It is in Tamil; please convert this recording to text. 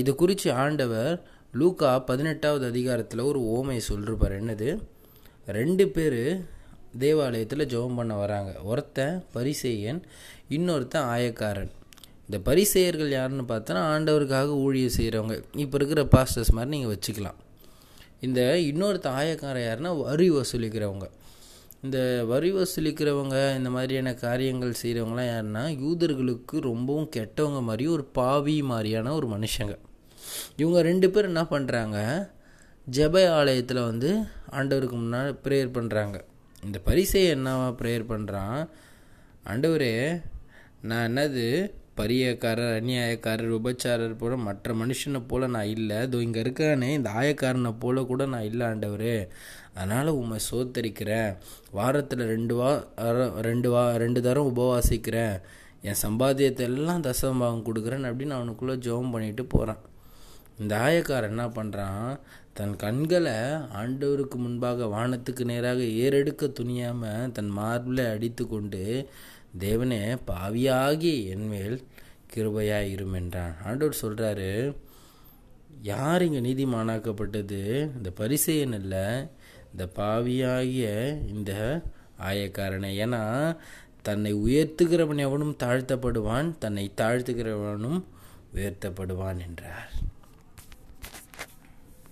இது குறித்து ஆண்டவர் லூக்கா பதினெட்டாவது அதிகாரத்தில் ஒரு ஓமை சொல்லிருப்பார் என்னது? ரெண்டு பேர் தேவாலயத்தில் ஜெபம் பண்ண வராங்க. ஒருத்தன் பரிசெயன் இன்னொருத்தன் ஆயக்காரன். இந்த பரிசேயர்கள் யாருன்னு பார்த்தோன்னா ஆண்டவருக்காக ஊழியம் செய்கிறவங்க இப்போ இருக்கிற பாஸ்டர்ஸ் மாதிரி நீங்கள் வச்சுக்கலாம். இந்த இன்னொருத்த ஆயக்காரன் யாருன்னா வரி வசூலிக்கிறவங்க. இந்த வரி வசூலிக்கிறவங்க இந்த மாதிரியான காரியங்கள் செய்கிறவங்களாம் யாருன்னா யூதர்களுக்கு ரொம்பவும் கெட்டவங்க மாதிரி ஒரு பாவி மாதிரியான ஒரு மனுஷங்க. இவங்க ரெண்டு பேர் என்ன பண்ணுறாங்க ஜப ஆலயத்தில் வந்து ஆண்டவருக்கு முன்னாடி ப்ரேயர் பண்ணுறாங்க இந்த பரிசை என்னவா ப்ரேயர் பண்ணுறான் ஆண்டவரே நான் என்னது பரியக்காரர் அந்நியாயக்காரர் உபச்சாரர் போல மற்ற மனுஷனை போல நான் இல்லை. இதோ இங்கே இருக்கானே இந்த ஆயக்காரனை போல கூட நான் இல்லை ஆண்டவர். அதனால் உண்மை சோத்தரிக்கிறேன். வாரத்தில் ரெண்டு வா ரெண்டு வா ரெண்டு தரம் உபவாசிக்கிறேன். என் சம்பாத்தியத்தை எல்லாம் தசமபாகம் கொடுக்குறேன் அப்படின்னு அவனுக்குள்ளே ஜெபம் பண்ணிட்டு போகிறான் இந்த ஆயக்காரன் என்ன பண்ணுறான் தன் கண்களை ஆண்டவருக்கு முன்பாக வானத்துக்கு நேராக ஏறெடுக்க துணியாமல் தன் மார்பில் அடித்து கொண்டு தேவனே பாவியாகி என்மேல் கிருபையாக இருமென்றான் ஆண்டவர் சொல்கிறாரு யார் இங்கே நீதிமானாக்கப்பட்டது? இந்த பரிசெயன் இல்லை இந்த பாவியாகிய இந்த ஆயக்காரனை. ஏன்னா தன்னை உயர்த்துகிறவன் எவனும் தாழ்த்தப்படுவான் தன்னை தாழ்த்துகிறவனும் உயர்த்தப்படுவான் என்றார்.